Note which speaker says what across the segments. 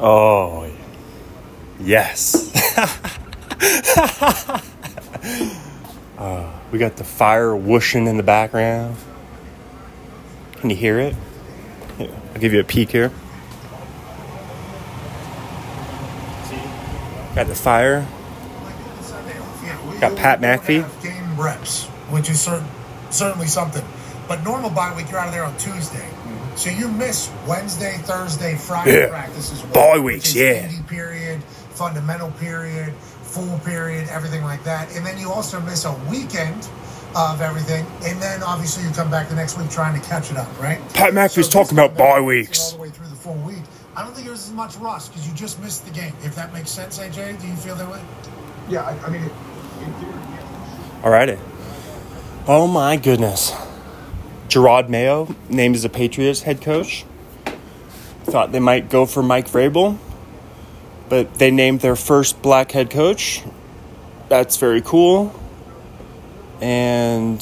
Speaker 1: Oh, yes. uh, we got the fire whooshing in the background. Can you hear it? I'll give you a peek here. Got the fire. Got Pat McAfee.
Speaker 2: Game reps, which is cer- certainly something. But normal bye week, you're out of there on Tuesday. So you miss Wednesday, Thursday, Friday
Speaker 1: Yeah.
Speaker 2: practices.
Speaker 1: Bye weeks, yeah.
Speaker 2: indie period, fundamental period, full period, everything like that. And then you also miss a weekend of everything. And then obviously you come back the next week trying to catch it up, right?
Speaker 1: Pat McAfee's
Speaker 2: So
Speaker 1: talking about bye weeks.
Speaker 2: all the way through the full week. I don't think there's as much rust because you just missed the game. If that makes sense, AJ, do you feel that way?
Speaker 3: Yeah, I, I mean, it, in theory,
Speaker 1: Alrighty. Oh my goodness. Jerod Mayo named as a Patriots head coach. Thought they might go for Mike Vrabel, but they named their first black head coach. That's very cool. And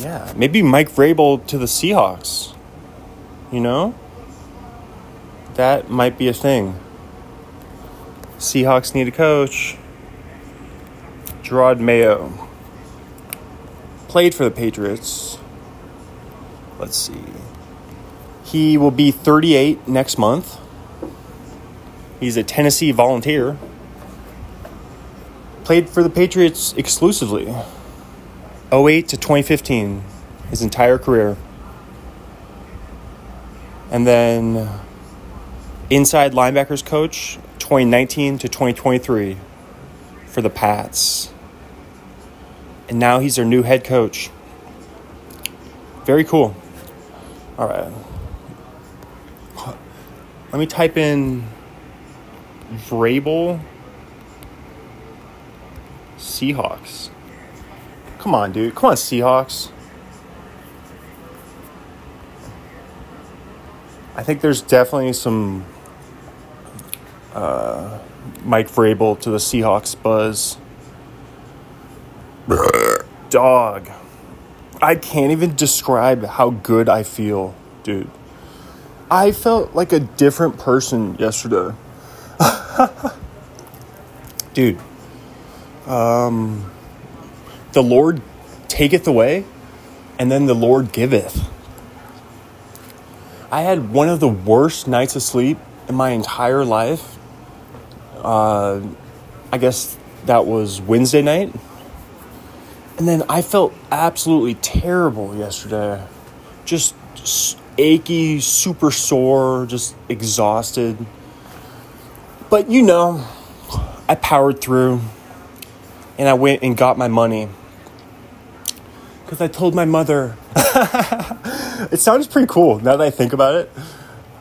Speaker 1: yeah, maybe Mike Vrabel to the Seahawks. You know? That might be a thing. Seahawks need a coach. Jerod Mayo played for the Patriots. Let's see. He will be 38 next month. He's a Tennessee volunteer. Played for the Patriots exclusively. 08 to 2015, his entire career. And then inside linebackers coach 2019 to 2023 for the Pats. And now he's their new head coach. Very cool. All right. Let me type in Vrabel Seahawks. Come on, dude. Come on, Seahawks. I think there's definitely some uh, Mike Vrabel to the Seahawks buzz. Dog. I can't even describe how good I feel, dude. I felt like a different person yesterday. dude. Um the Lord taketh away and then the Lord giveth. I had one of the worst nights of sleep in my entire life. Uh, I guess that was Wednesday night. And then I felt absolutely terrible yesterday. Just achy, super sore, just exhausted. But you know, I powered through and I went and got my money. Because I told my mother, it sounds pretty cool now that I think about it.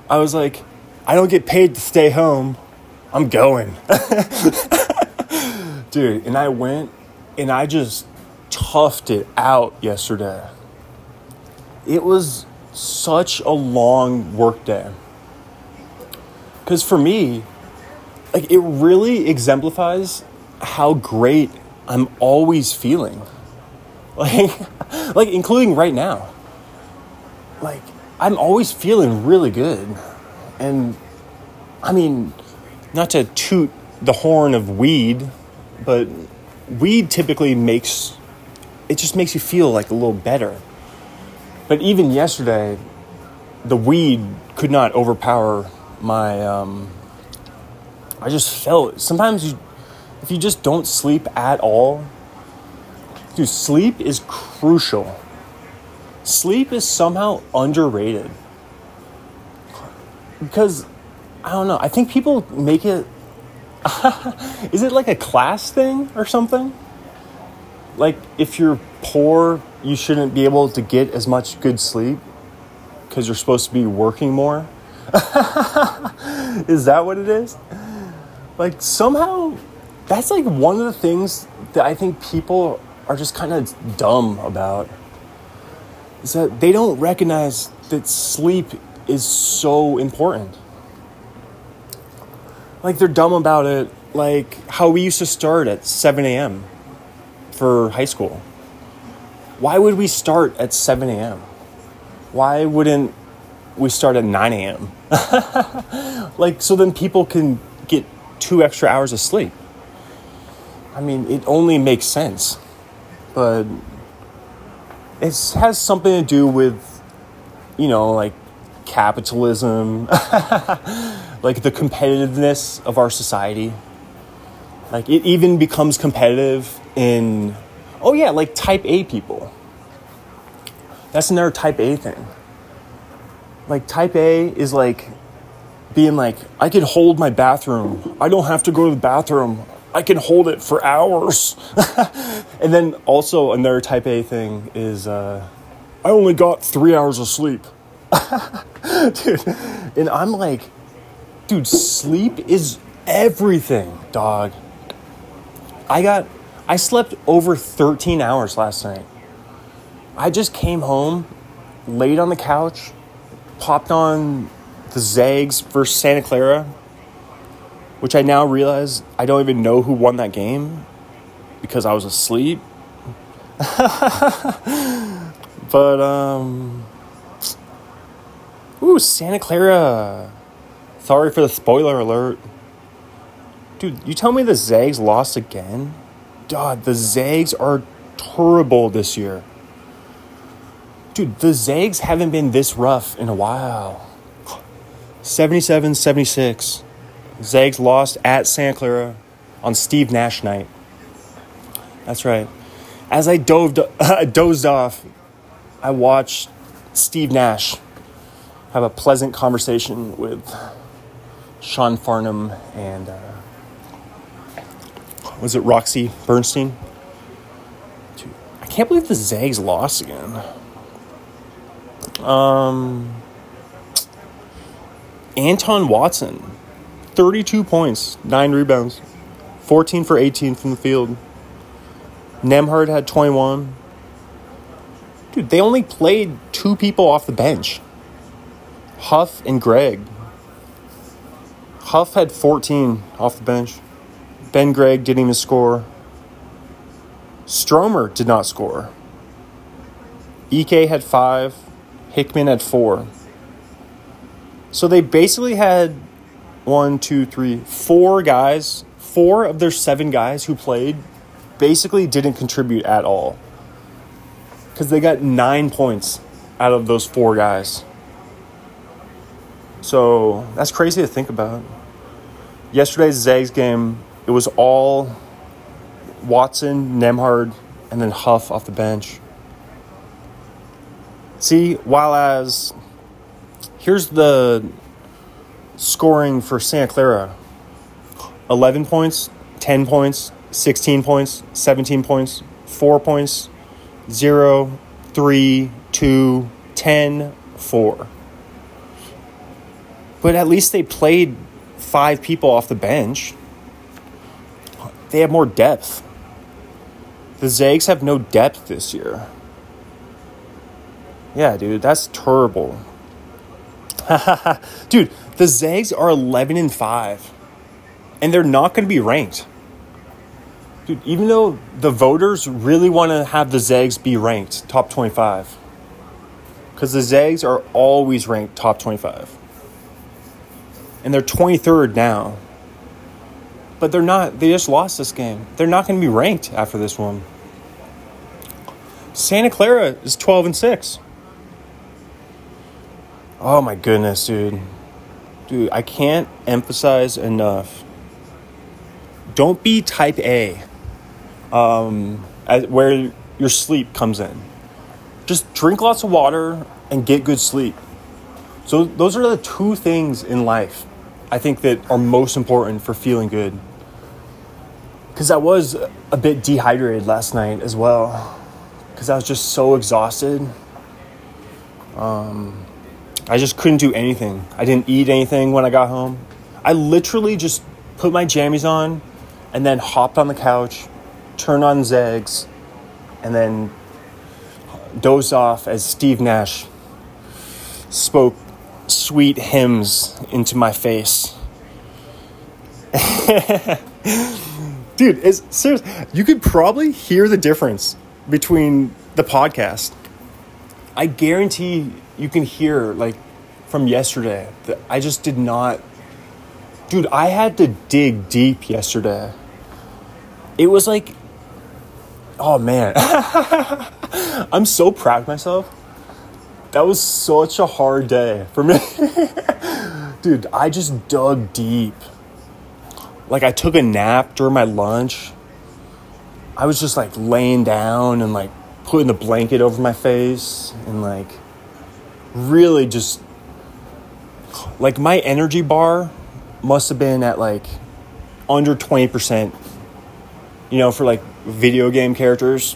Speaker 1: I was like, I don't get paid to stay home. I'm going. Dude, and I went and I just toughed it out yesterday. It was such a long work day. Because for me, like it really exemplifies how great I'm always feeling. Like, like including right now. Like I'm always feeling really good. And I mean, not to toot the horn of weed, but weed typically makes it just makes you feel like a little better. But even yesterday, the weed could not overpower my. Um, I just felt sometimes you, if you just don't sleep at all, dude, sleep is crucial. Sleep is somehow underrated because I don't know. I think people make it. is it like a class thing or something? Like if you're poor, you shouldn't be able to get as much good sleep because you're supposed to be working more. is that what it is? Like somehow, that's like one of the things that I think people are just kind of dumb about. Is that they don't recognize that sleep is so important. Like they're dumb about it, like how we used to start at 7 a.m. for high school. Why would we start at 7 a.m.? Why wouldn't we start at 9 a.m. like, so then people can get two extra hours of sleep. I mean, it only makes sense. But it has something to do with, you know, like capitalism, like the competitiveness of our society. Like, it even becomes competitive in, oh, yeah, like type A people. That's another type A thing. Like, type A is like being like, I can hold my bathroom. I don't have to go to the bathroom. I can hold it for hours. and then also another type A thing is uh, I only got three hours of sleep. dude, and I'm like, dude, sleep is everything, dog. I got, I slept over 13 hours last night. I just came home, laid on the couch, popped on the Zags versus Santa Clara, which I now realize I don't even know who won that game because I was asleep. but um Ooh, Santa Clara. Sorry for the spoiler alert. Dude, you tell me the Zags lost again? God, the Zags are terrible this year. Dude, the Zags haven't been this rough in a while. 77 76. Zags lost at Santa Clara on Steve Nash night. That's right. As I dove, dozed off, I watched Steve Nash have a pleasant conversation with Sean Farnham and uh, was it Roxy Bernstein? I can't believe the Zags lost again. Um, Anton Watson, 32 points, 9 rebounds, 14 for 18 from the field. Nembhard had 21. Dude, they only played two people off the bench Huff and Gregg. Huff had 14 off the bench. Ben Gregg didn't even score. Stromer did not score. EK had five. Hickman had four. So they basically had one, two, three, four guys, four of their seven guys who played basically didn't contribute at all. Because they got nine points out of those four guys. So that's crazy to think about. Yesterday's Zags game, it was all Watson, Nembhard, and then Huff off the bench. See, while as here's the scoring for Santa Clara 11 points, 10 points, 16 points, 17 points, 4 points, 0, 3, 2, 10, 4. But at least they played five people off the bench. They have more depth. The Zags have no depth this year. Yeah, dude, that's terrible. dude, the Zags are 11 and 5 and they're not going to be ranked. Dude, even though the voters really want to have the Zags be ranked top 25 cuz the Zags are always ranked top 25. And they're 23rd now. But they're not they just lost this game. They're not going to be ranked after this one. Santa Clara is 12 and 6. Oh my goodness, dude. Dude, I can't emphasize enough. Don't be type A, um, as, where your sleep comes in. Just drink lots of water and get good sleep. So, those are the two things in life I think that are most important for feeling good. Because I was a bit dehydrated last night as well, because I was just so exhausted. Um, I just couldn't do anything. I didn't eat anything when I got home. I literally just put my jammies on and then hopped on the couch, turned on Zags, and then dozed off as Steve Nash spoke sweet hymns into my face. Dude, it's serious. You could probably hear the difference between the podcast. I guarantee you can hear like from yesterday that I just did not. Dude, I had to dig deep yesterday. It was like, oh man, I'm so proud of myself. That was such a hard day for me. Dude, I just dug deep. Like, I took a nap during my lunch. I was just like laying down and like putting the blanket over my face and like really just like my energy bar must have been at like under 20% you know for like video game characters.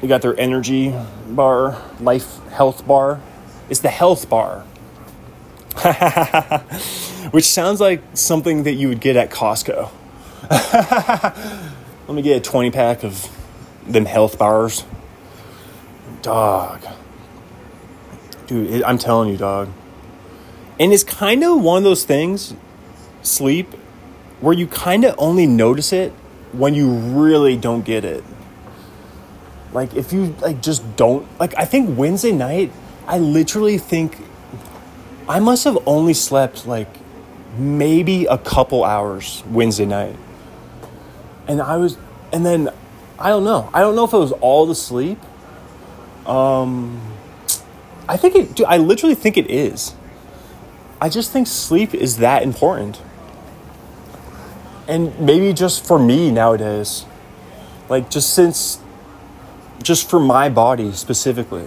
Speaker 1: You got their energy bar life health bar. It's the health bar which sounds like something that you would get at costco. Let me get a 20 pack of them health bars. Dog. Dude it, i'm telling you dog. And it's kind of one of those things sleep where you kind of only notice it when you really don't get it. Like if you like just don't like i think wednesday night i literally think i must have only slept like maybe a couple hours wednesday night and i was and then i don't know i don't know if it was all the sleep um i think it dude, i literally think it is I just think sleep is that important. And maybe just for me nowadays, like just since, just for my body specifically,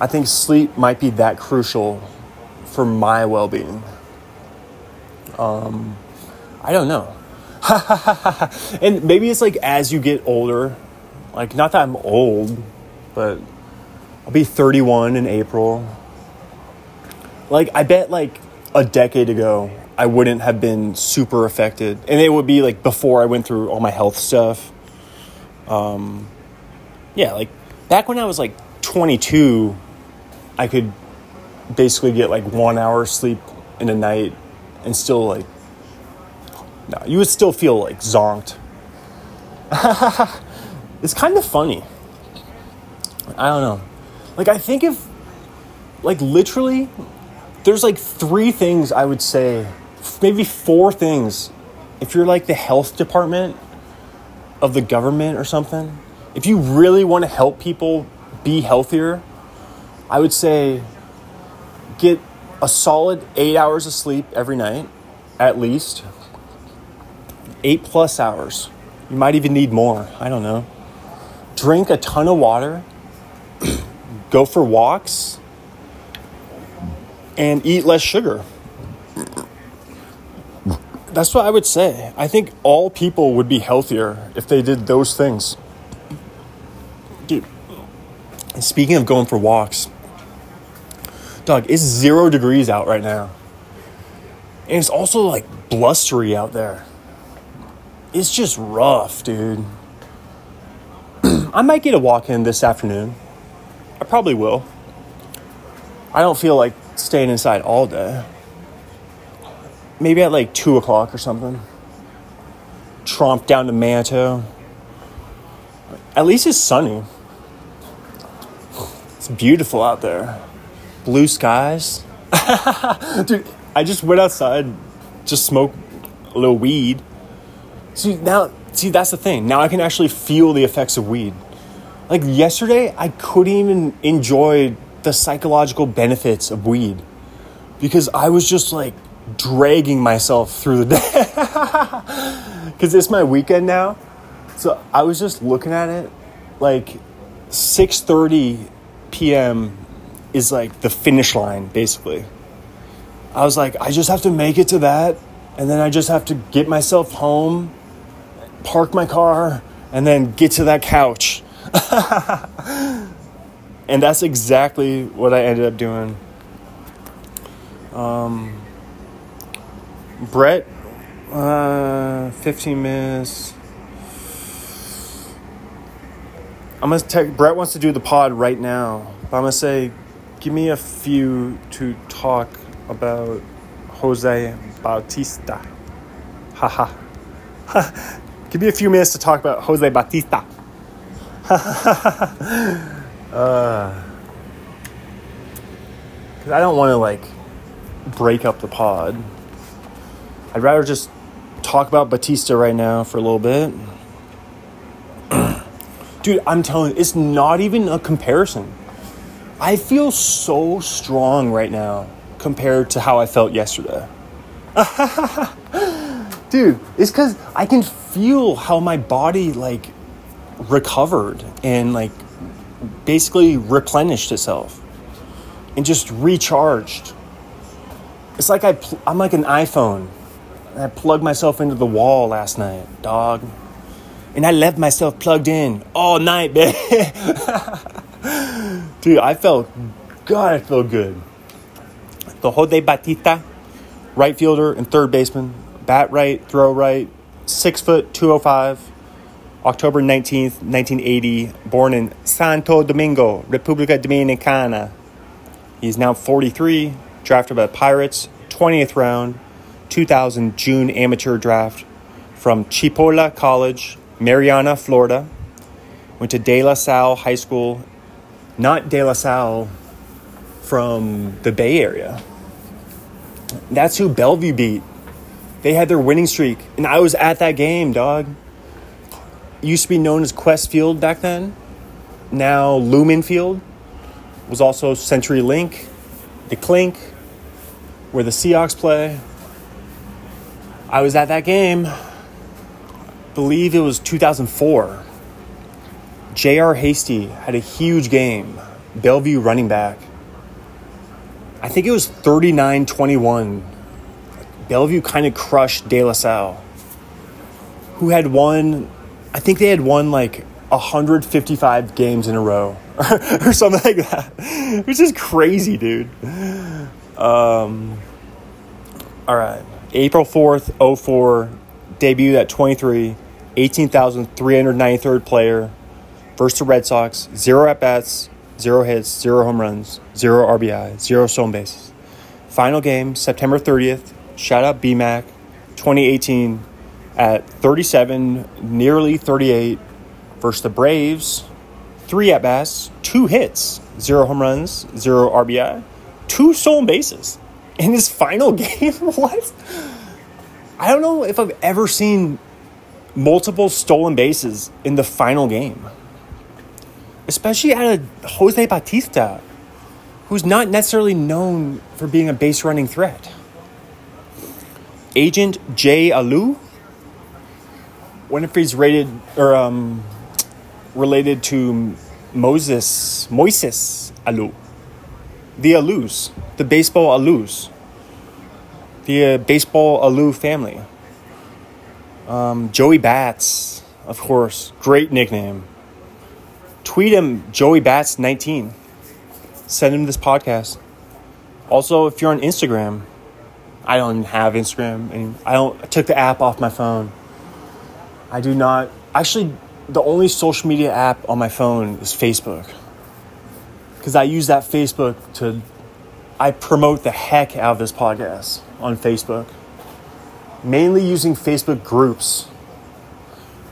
Speaker 1: I think sleep might be that crucial for my well being. Um, I don't know. and maybe it's like as you get older, like not that I'm old, but I'll be 31 in April like I bet like a decade ago I wouldn't have been super affected, and it would be like before I went through all my health stuff. Um, yeah, like back when I was like 22, I could basically get like one hour sleep in a night and still like no, you would still feel like zonked. it's kind of funny. I don't know. Like I think if like literally there's like three things I would say, maybe four things. If you're like the health department of the government or something, if you really want to help people be healthier, I would say get a solid eight hours of sleep every night, at least. Eight plus hours. You might even need more. I don't know. Drink a ton of water. Go for walks and eat less sugar. That's what I would say. I think all people would be healthier if they did those things. Dude, speaking of going for walks, dog, it's zero degrees out right now. And it's also like blustery out there. It's just rough, dude. I might get a walk in this afternoon. I probably will. I don't feel like staying inside all day. Maybe at like 2 o'clock or something. Tromp down to Manto. At least it's sunny. It's beautiful out there. Blue skies. Dude, I just went outside, just smoked a little weed. See, now, see, that's the thing. Now I can actually feel the effects of weed. Like yesterday, I couldn't even enjoy the psychological benefits of weed because I was just like dragging myself through the day because it's my weekend now. So I was just looking at it like 6:30 p.m. is like the finish line basically. I was like I just have to make it to that and then I just have to get myself home, park my car and then get to that couch. and that's exactly what I ended up doing. Um, Brett, uh, 15 minutes. I'm gonna text. Brett wants to do the pod right now, but I'm gonna say, give me a few to talk about Jose Bautista. Haha. give me a few minutes to talk about Jose Bautista. uh, Cause I don't want to like break up the pod. I'd rather just talk about Bautista right now for a little bit. Dude, I'm telling you, it's not even a comparison. I feel so strong right now compared to how I felt yesterday. Dude, it's because I can feel how my body like recovered and like basically replenished itself and just recharged. It's like I pl- I'm like an iPhone. I plugged myself into the wall last night, dog. And I left myself plugged in all night, man. Dude, I felt, God, I felt good. The Jose Bautista, right fielder and third baseman, bat right, throw right, six foot, 205, October 19th, 1980, born in Santo Domingo, República Dominicana. He's now 43, drafted by the Pirates, 20th round, 2000 June amateur draft from Chipola College, Marianna, Florida. Went to De La Salle High School, not De La Salle from the Bay Area. That's who Bellevue beat. They had their winning streak, and I was at that game, dog. Used to be known as Qwest Field back then. Now Lumen Field was also CenturyLink, the Clink, where the Seahawks play. I was at that game. Believe it was 2004. J.R. Hasty had a huge game. Bellevue running back. I think it was 39 21. Bellevue kind of crushed De La Salle, who had won, I think they had won like 155 games in a row or something like that, which is crazy, dude. Um, all right. April 4th, 04, debut at 23, 18,393rd player versus the Red Sox, zero at bats, zero hits, zero home runs, zero RBI, zero stolen bases. Final game, September 30th. Shout out BMAC, 2018 at 37, nearly 38 versus the Braves. Three at bats, two hits, zero home runs, zero RBI, two stolen bases in his final game. what? I don't know if I've ever seen multiple stolen bases in the final game especially out of Jose Bautista, who's not necessarily known for being a base running threat. Agent Jay Alou, wonder he's rated or um, related to Moses Moises Alou, the Alous, the baseball Alous, the uh, baseball Alou family. Um, Joey Bats, of course, great nickname. Tweet him, Joey Bats 19. Send him this podcast. Also, if you're on Instagram, I don't have Instagram, and I don't. I took the app off my phone. I do not. Actually, the only social media app on my phone is Facebook, because I use that Facebook to. I promote the heck out of this podcast on Facebook. Mainly using Facebook groups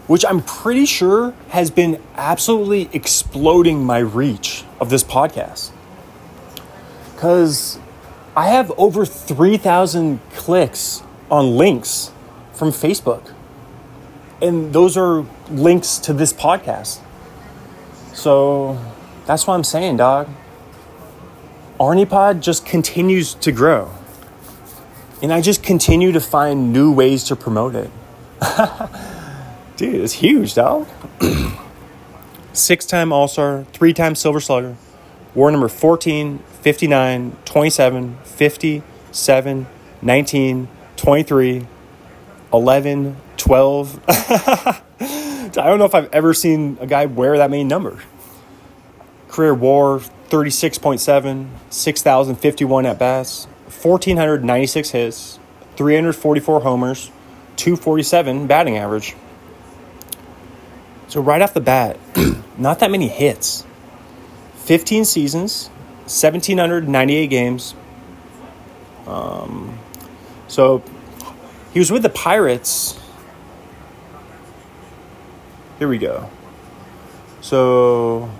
Speaker 1: which I'm pretty sure has been absolutely exploding my reach of this podcast. Because I have over 3,000 clicks on links from Facebook. And those are links to this podcast. So that's what I'm saying, dog. ArniePod just continues to grow. And I just continue to find new ways to promote it. Dude, it's huge, dog. Six time All Star, three time Silver Slugger. War number 14, 59, 27, 50, 7, 19, 23, 11, 12. I don't know if I've ever seen a guy wear that many numbers. Career war 36.7, 6,051 at bats, 1,496 hits, 344 homers, 247 batting average. So, right off the bat, not that many hits. 15 seasons, 1,798 games. Um, so, he was with the Pirates. Here we go. So,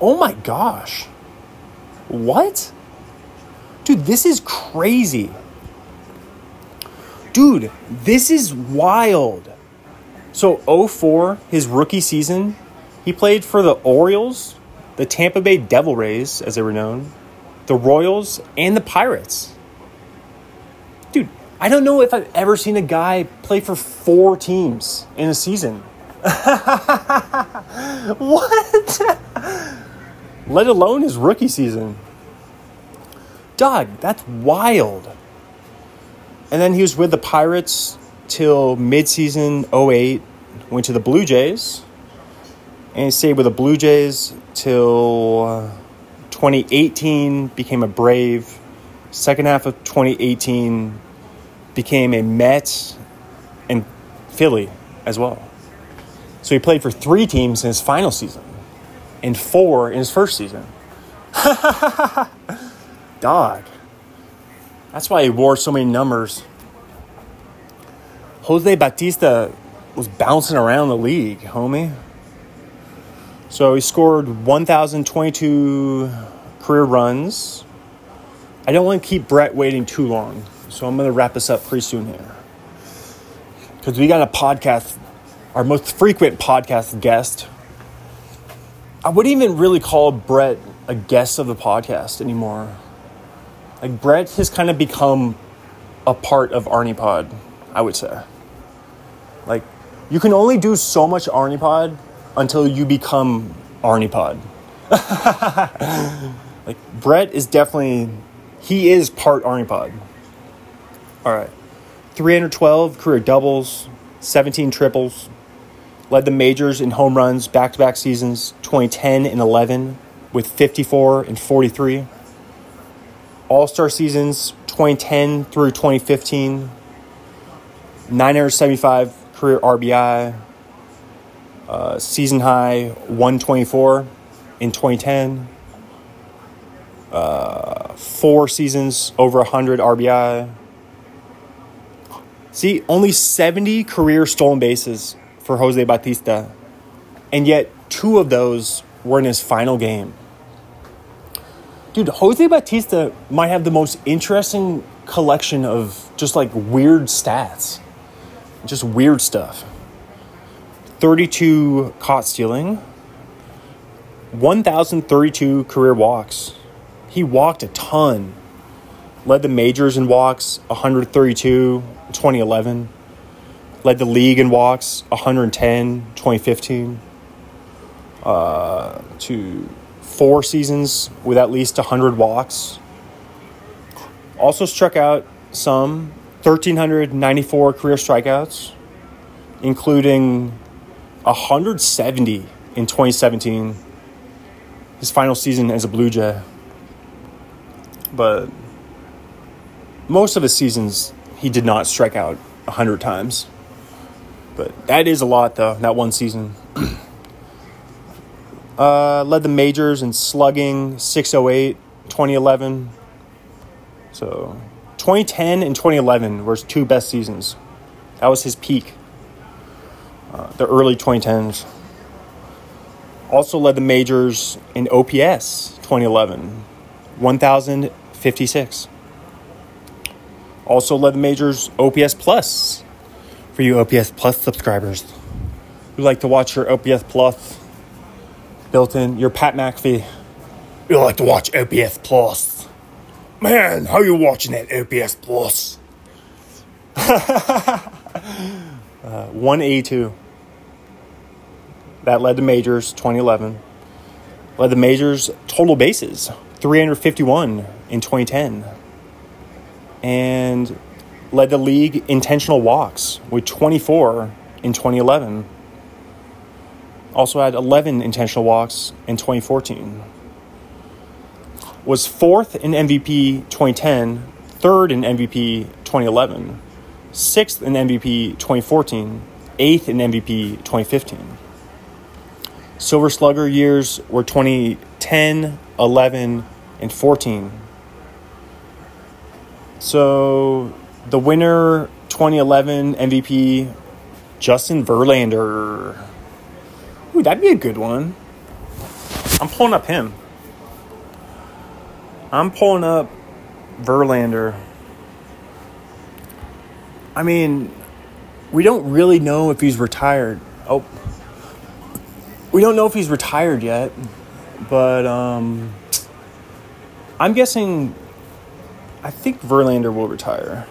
Speaker 1: oh my gosh. What? Dude, this is crazy. Dude, this is wild. So 04, his rookie season, he played for the Orioles, the Tampa Bay Devil Rays, as they were known, the Royals, and the Pirates. Dude, I don't know if I've ever seen a guy play for four teams in a season. what? Let alone his rookie season. Dog, that's wild. And then he was with the Pirates till midseason 08, went to the Blue Jays, and stayed with the Blue Jays till uh, 2018, became a Brave. Second half of 2018, became a Met and Philly as well. So he played for three teams in his final season and four in his first season. Dog. That's why he wore so many numbers. Jose Bautista was bouncing around the league, homie. So he scored 1,022 career runs. I don't want to keep Brett waiting too long, so I'm going to wrap this up pretty soon here. Because we got a podcast, our most frequent podcast guest. I wouldn't even really call Brett a guest of the podcast anymore. Like, Brett has kind of become a part of Arnie Pod, I would say. Like, you can only do so much Arnie Pod until you become Arnie Pod. like, Brett is definitely, he is part Arnie Pod. All right. 312 career doubles, 17 triples, led the majors in home runs back to back seasons 2010 and 11 with 54 and 43. All star seasons 2010 through 2015, 975 career RBI, uh, season high 124 in 2010, uh, four seasons over 100 RBI. See, only 70 career stolen bases for Jose Bautista, and yet two of those were in his final game. Dude, Jose Bautista might have the most interesting collection of just like weird stats, just weird stuff. 32 caught stealing, 1,032 career walks. He walked a ton. Led the majors in walks, 132, 2011. Led the league in walks, 110, 2015. Uh, to four seasons with at least 100 walks. Also struck out some 1,394 career strikeouts, including 170 in 2017, his final season as a Blue Jay. But most of his seasons, he did not strike out 100 times. But that is a lot, though, that one season. uh, led the majors in slugging 608, 2011. So 2010 and 2011 were his two best seasons. That was his peak. Uh, the early 2010s. Also led the majors in OPS 2011, 1,056. Also led the majors OPS Plus for you OPS Plus subscribers who like to watch your OPS Plus built in, your Pat McAfee. You like to watch OPS Plus. Man, how you watching that OPS Plus? uh, 182. That led to majors 2011. Led the majors total bases 351 in 2010. And led the league intentional walks with 24 in 2011. Also had 11 intentional walks in 2014. Was fourth in MVP 2010, third in MVP 2011, sixth in MVP 2014, eighth in MVP 2015. Silver Slugger years were 2010, 11, and 14. So the winner 2011 MVP Justin Verlander. Ooh, that'd be a good one. I'm pulling up him. I'm pulling up Verlander. I mean, we don't really know if he's retired. Oh, we don't know if he's retired yet, but um, I'm guessing. I think Verlander will retire.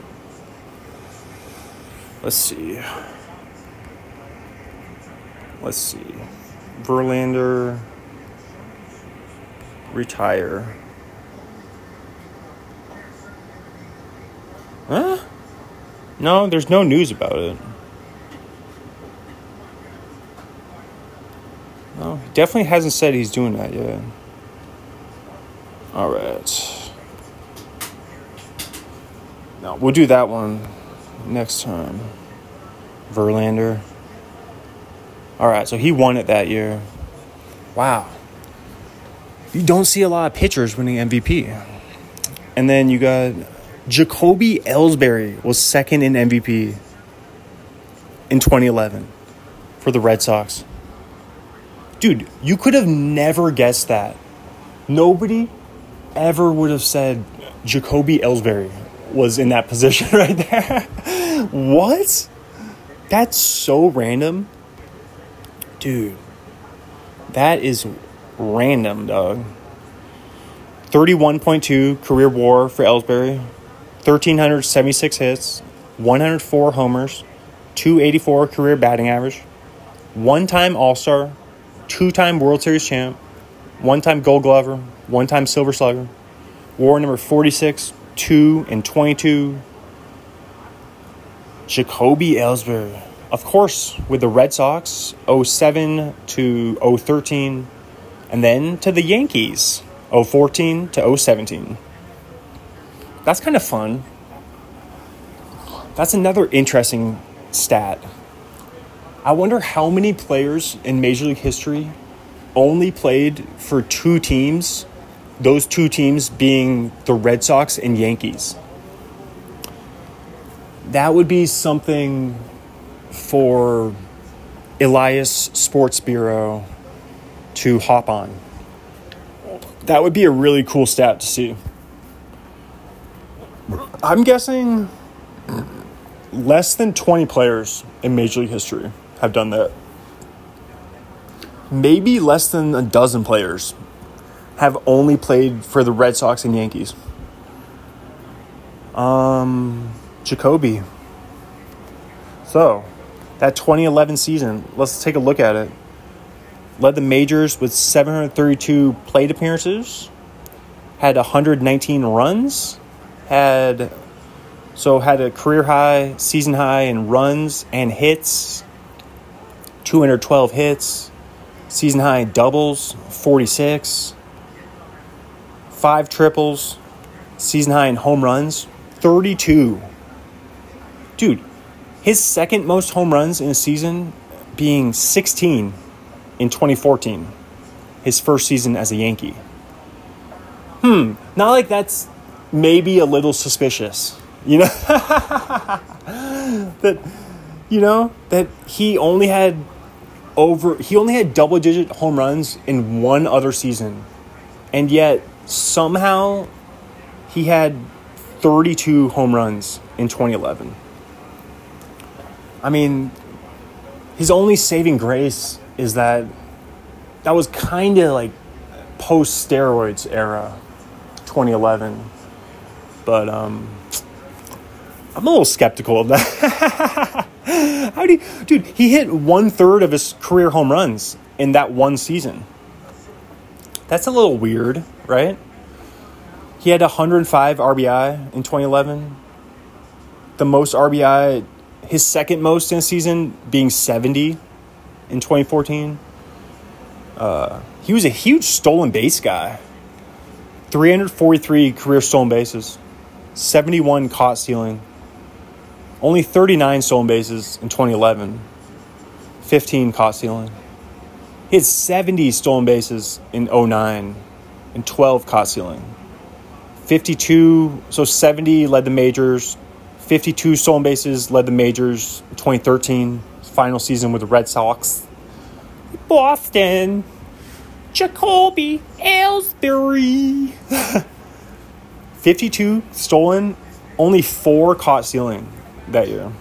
Speaker 1: Let's see. Let's see. Verlander retire. Huh? No, there's no news about it. No, he definitely hasn't said he's doing that yet. All right. No, we'll do that one next time. Verlander. All right, so he won it that year. Wow. You don't see a lot of pitchers winning MVP. And then you got Jacoby Ellsbury was second in MVP in 2011 for the Red Sox. Dude, you could have never guessed that. Nobody ever would have said Jacoby Ellsbury was in that position right there. what? That's so random. Dude, that is random, dog. 31.2 career war for Ellsbury, 1,376 hits, 104 homers, 284 career batting average, one time All Star, two time World Series champ, one time Gold Glover, one time Silver Slugger, war number 46, 2, and 22. Jacoby Ellsbury. Of course, with the Red Sox, 07 to 013, and then to the Yankees, 014 to 017. That's kind of fun. That's another interesting stat. I wonder how many players in Major League history only played for two teams, those two teams being the Red Sox and Yankees. That would be something for Elias Sports Bureau to hop on. That would be a really cool stat to see. I'm guessing less than 20 players in Major League history have done that. Maybe less than a dozen players have only played for the Red Sox and Yankees. Um, Jacoby. So, that 2011 season, let's take a look at it. Led the majors with 732 plate appearances, had 119 runs, had so had a career high, season high in runs and hits, 212 hits, season high in doubles, 46, five triples, season high in home runs, 32. Dude, his second most home runs in a season being 16 in 2014, his first season as a Yankee. Hmm, not like that's maybe a little suspicious, you know? that, you know, that he only had over, he only had double digit home runs in one other season. And yet, somehow, he had 32 home runs in 2011. I mean, his only saving grace is that that was kind of like post steroids era, 2011. But um, I'm a little skeptical of that. How do you, dude? He hit one third of his career home runs in that one season. That's a little weird, right? He had 105 RBI in 2011. The most RBI, his second most in a season, being 70 in 2014. Uh, he was a huge stolen base guy. 343 career stolen bases, 71 caught stealing, only 39 stolen bases in 2011, 15 caught stealing. He had 70 stolen bases in 09 and 12 caught stealing. 52, so 70 led the majors. 52 stolen bases led the majors 2013, final season with the Red Sox. Boston, Jacoby Ellsbury. 52 stolen, only four caught stealing that year.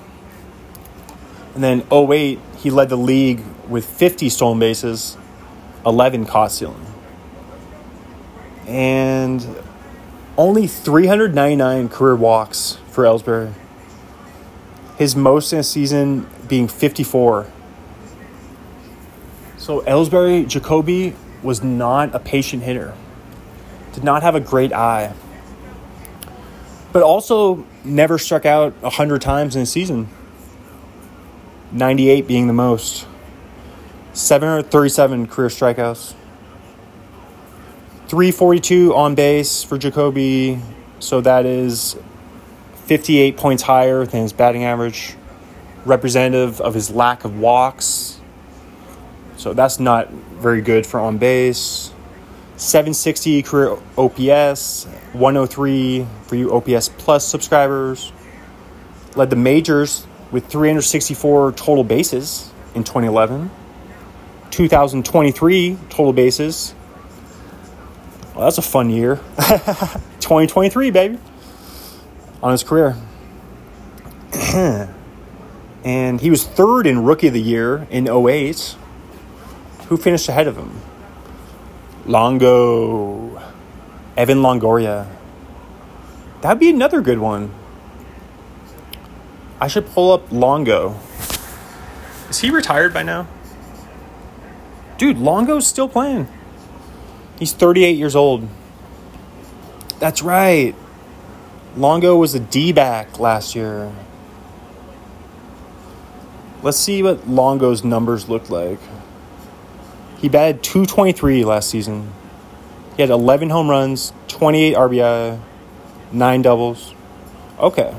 Speaker 1: And then 08, he led the league with 50 stolen bases, 11 caught stealing. And only 399 career walks for Ellsbury. His most in a season being 54. So Ellsbury Jacoby was not a patient hitter. Did not have a great eye. But also never struck out 100 times in a season. 98 being the most. 737 career strikeouts. 342 on base for Jacoby, so that is 58 points higher than his batting average, representative of his lack of walks. So that's not very good for on base. 760 career OPS, 103 for you OPS Plus subscribers. Led the majors with 364 total bases in 2011. 2023 total bases. Well, that's a fun year. 2023, baby. On his career. and he was third in Rookie of the Year in 08. Who finished ahead of him? Longo. Evan Longoria. That'd be another good one. I should pull up Longo. Is he retired by now? Dude, Longo's still playing. He's 38 years old. That's right. Longo was a D back last year. Let's see what Longo's numbers look like. He batted 223 last season. He had 11 home runs, 28 RBI, 9 doubles. Okay.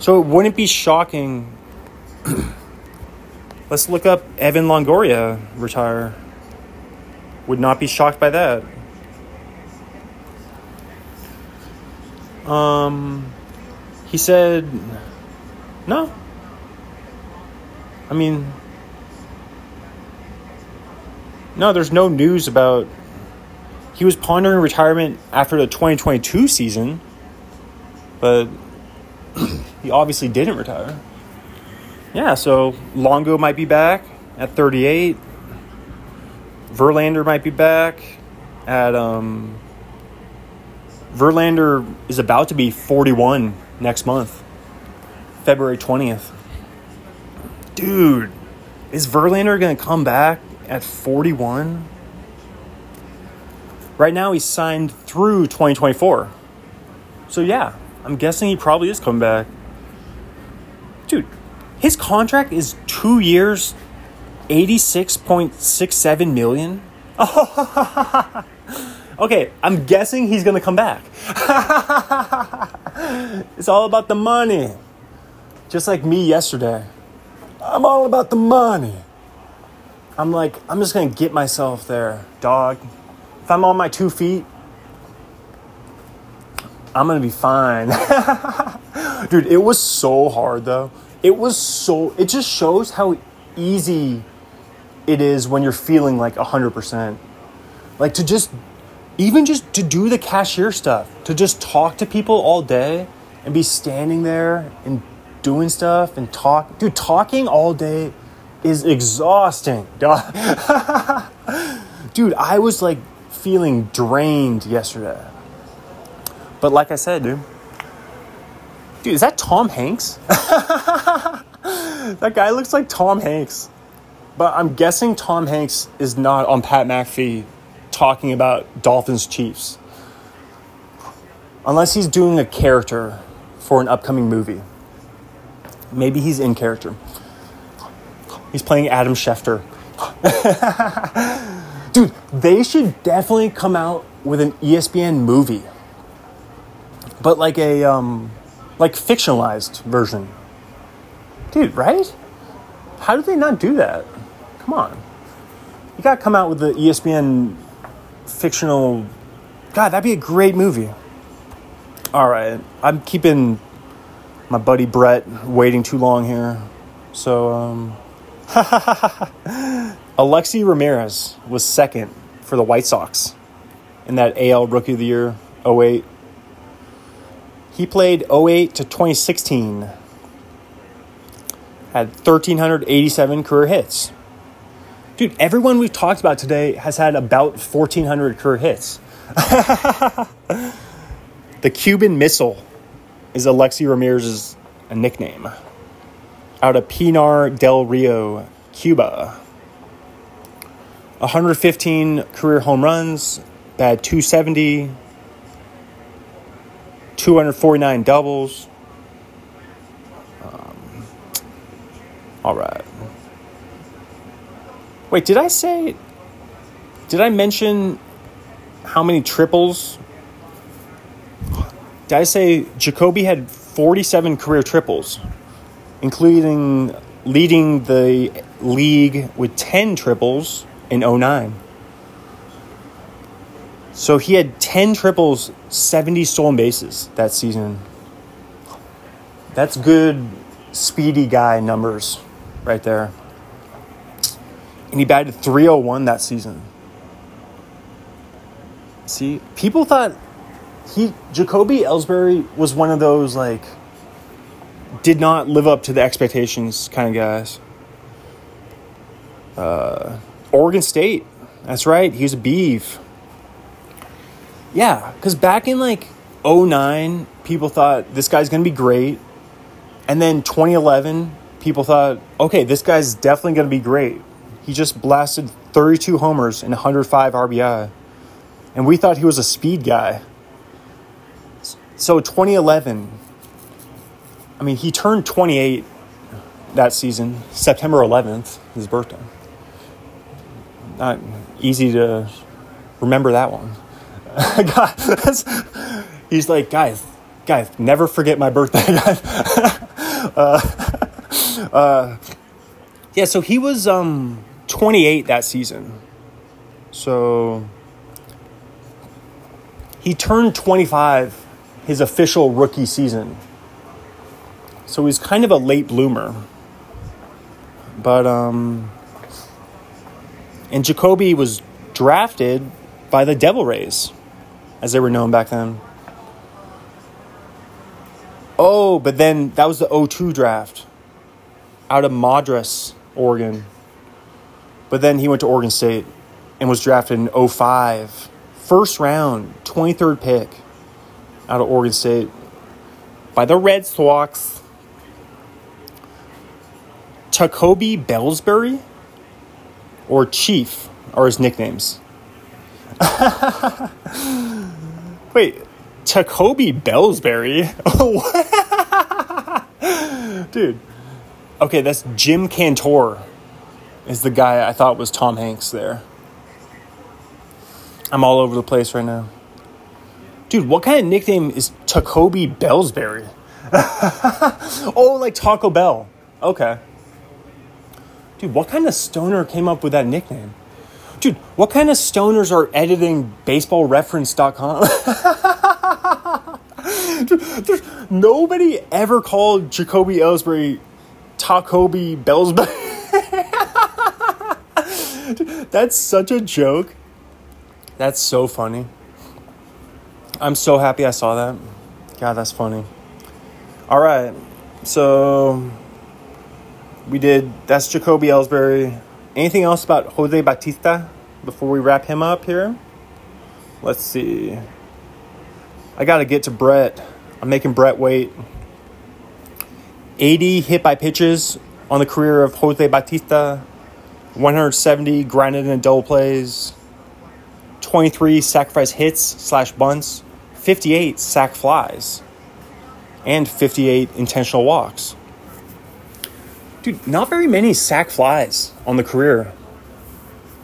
Speaker 1: So it wouldn't be shocking. Let's look up Evan Longoria retire. Would not be shocked by that. Um, he said, no. I mean, no, there's no news about. He was pondering retirement after the 2022 season, but he obviously didn't retire. Yeah, so Longo might be back at 38. Verlander might be back at um Verlander is about to be 41 next month. February 20th. Dude, is Verlander going to come back at 41? Right now he's signed through 2024. So yeah, I'm guessing he probably is coming back. Dude, his contract is 2 years 86.67 million. okay, I'm guessing he's going to come back. it's all about the money. Just like me yesterday. I'm all about the money. I'm like, I'm just to get myself there, dog. If I'm on my two feet, I'm to be fine. Dude, it was so hard though. It was so, it just shows how easy it is when you're feeling like 100%. Like to just, even just to do the cashier stuff, to just talk to people all day and be standing there and doing stuff and talk. Dude, talking all day is exhausting. dude, I was like feeling drained yesterday. But like I said, dude, dude, is that Tom Hanks? that guy looks like Tom Hanks. But I'm guessing Tom Hanks is not on Pat McAfee talking about Dolphins Chiefs. Unless he's doing a character for an upcoming movie. Maybe he's in character. He's playing Adam Schefter. Dude, they should definitely come out with an ESPN movie. But like a um like fictionalized version. Dude, right? How did they not do that? Come on. You gotta come out with the ESPN fictional. God, that'd be a great movie. All right, I'm keeping my buddy Brett waiting too long here. So, um, Alexei Ramirez was second for the White Sox in that AL Rookie of the Year 08 He played 08 to 2016. Had 1,387 career hits. Dude, everyone we've talked about today has had about 1,400 career hits. the Cuban Missile is Alexei Ramirez's nickname. Out of Pinar del Rio, Cuba. 115 career home runs, bad 270, 249 doubles. Um, all right. Wait, did I say? Did I mention how many triples? Did I say Jacoby had 47 career triples, including leading the league with 10 triples in 09. So he had 10 triples, 70 stolen bases that season. That's good, speedy guy numbers right there. And he batted 301 that season. See, people thought he Jacoby Ellsbury was one of those like did not live up to the expectations kind of guys. Uh, Oregon State, that's right. He was a beef. Yeah, because back in like 09, people thought this guy's going to be great. And then 2011, people thought, okay, this guy's definitely going to be great. He just blasted 32 homers and 105 RBI. And we thought he was a speed guy. So 2011, I mean, he turned 28 that season, September 11th, his birthday. Not easy to remember that one. God, he's like, guys, guys, never forget my birthday, uh, uh, yeah, so he was um, 28 that season. So he turned 25 his official rookie season. So he's kind of a late bloomer. But um and Jacoby was drafted by the Devil Rays, as they were known back then. Oh, but then that was the 02 draft out of Madras, Oregon. But then he went to Oregon State and was drafted in 05. First round, 23rd pick out of Oregon State by the Red Sox. Tacoby Bellsbury or Chief are his nicknames. Wait, Tacoby Bellsbury? Dude. Okay, that's Jim Cantore is the guy I thought was Tom Hanks there. I'm all over the place right now. Dude, what kind of nickname is Tacoby Bellsbury? oh, like Taco Bell. Okay. Dude, what kind of stoner came up with that nickname? Dude, what kind of stoners are editing baseballreference.com? Dude, nobody ever called Jacoby Ellsbury Tacoby Bellsbury. that's such a joke. That's so funny. I'm so happy I saw that. God, that's funny. All right. So we did that's Jacoby Ellsbury. Anything else about Jose Bautista before we wrap him up here? Let's see. I got to get to Brett. I'm making Brett wait. 80 hit by pitches on the career of Jose Bautista, 170 grinded in double plays. 23 sacrifice hits slash bunts. 58 sac flies. And 58 intentional walks. Dude, not very many sac flies on the career,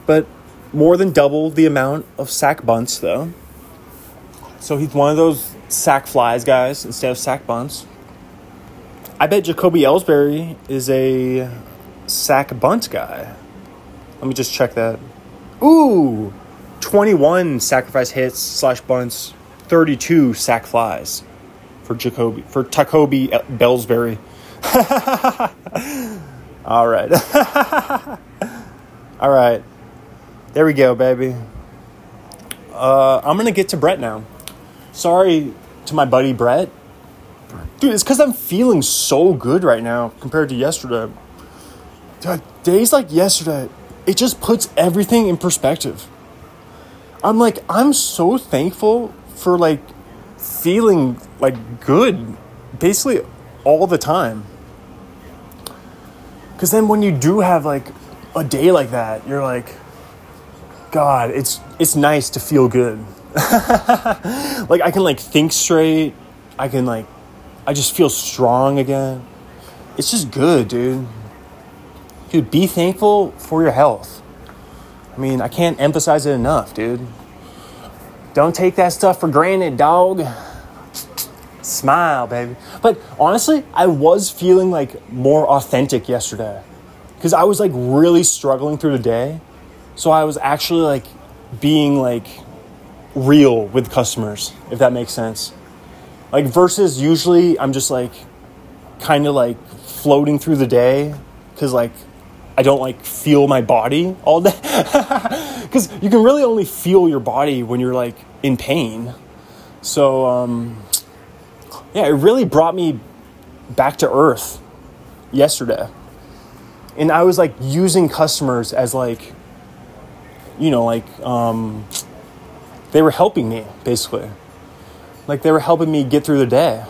Speaker 1: but more than double the amount of sac bunts, though. So he's one of those sac flies guys instead of sac bunts. I bet Jacoby Ellsbury is a sac bunt guy. Let me just check that. Ooh, 21 sacrifice hits slash bunts, 32 sac flies for Jacoby for Tacoby Bellsbury. All right. All right. There we go, baby. Uh, I'm going to get to Brett now. Sorry to my buddy Brett. Dude, it's because I'm feeling so good right now compared to yesterday. Dude, days like yesterday, it just puts everything in perspective. I'm like, I'm so thankful for like feeling like good basically all the time. Because then when you do have like a day like that, you're like, God, it's it's nice to feel good. like I can like think straight. I can like I just feel strong again. It's just good, dude. Dude, be thankful for your health. I mean, I can't emphasize it enough, dude. Don't take that stuff for granted, dog. Smile, baby. But honestly, I was feeling like more authentic yesterday because I was like really struggling through the day. So I was actually like being like real with customers, if that makes sense. Like versus usually I'm just like kind of like floating through the day because like I don't like feel my body all day. Because you can really only feel your body when you're like in pain. So, um, yeah, it really brought me back to earth yesterday. And I was like using customers as like, you know, like, um, they were helping me basically. Like they were helping me get through the day.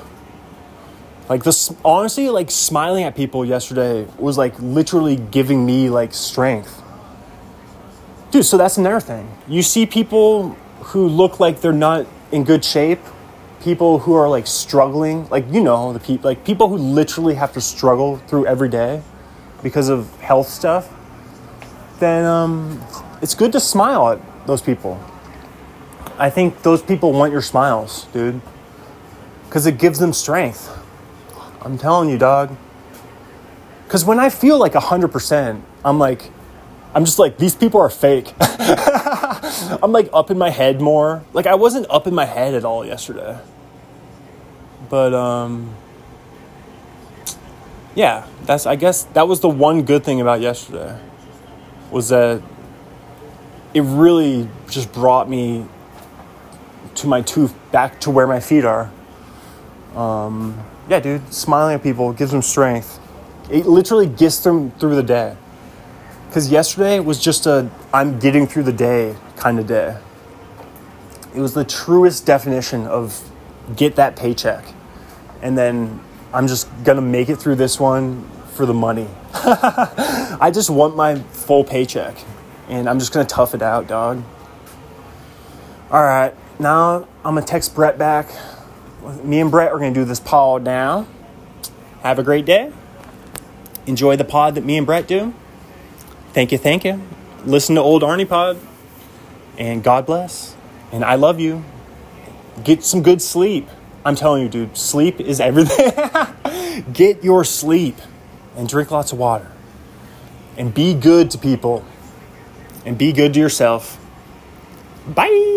Speaker 1: Like this, honestly, like smiling at people yesterday was like literally giving me like strength. Dude, so that's another thing. You see people who look like they're not in good shape, people who are like struggling, like you know, the people like people who literally have to struggle through every day because of health stuff. Then um, it's good to smile at those people. I think those people want your smiles, dude, because it gives them strength. I'm telling you, dog. Because when I feel like 100%, I'm like, I'm just like, these people are fake. I'm like up in my head more. Like, I wasn't up in my head at all yesterday. But, um, yeah, that's, I guess that was the one good thing about yesterday was that it really just brought me to my two, back to where my feet are. Um, yeah, dude, smiling at people gives them strength. It literally gets them through the day. Because yesterday was just a I'm getting through the day kind of day. It was the truest definition of get that paycheck. And then I'm just gonna make it through this one for the money. I just want my full paycheck. And I'm just gonna tough it out, dog. All right, now I'm gonna text Brett back me and Brett are to do this pod now. Have a great day. Enjoy the pod that me and Brett do. Thank you, thank you. Listen to old Arnie pod. And God bless. And I love you. Get some good sleep. I'm telling you, dude, sleep is everything. Get your sleep and drink lots of water. And be good to people. And be good to yourself. Bye.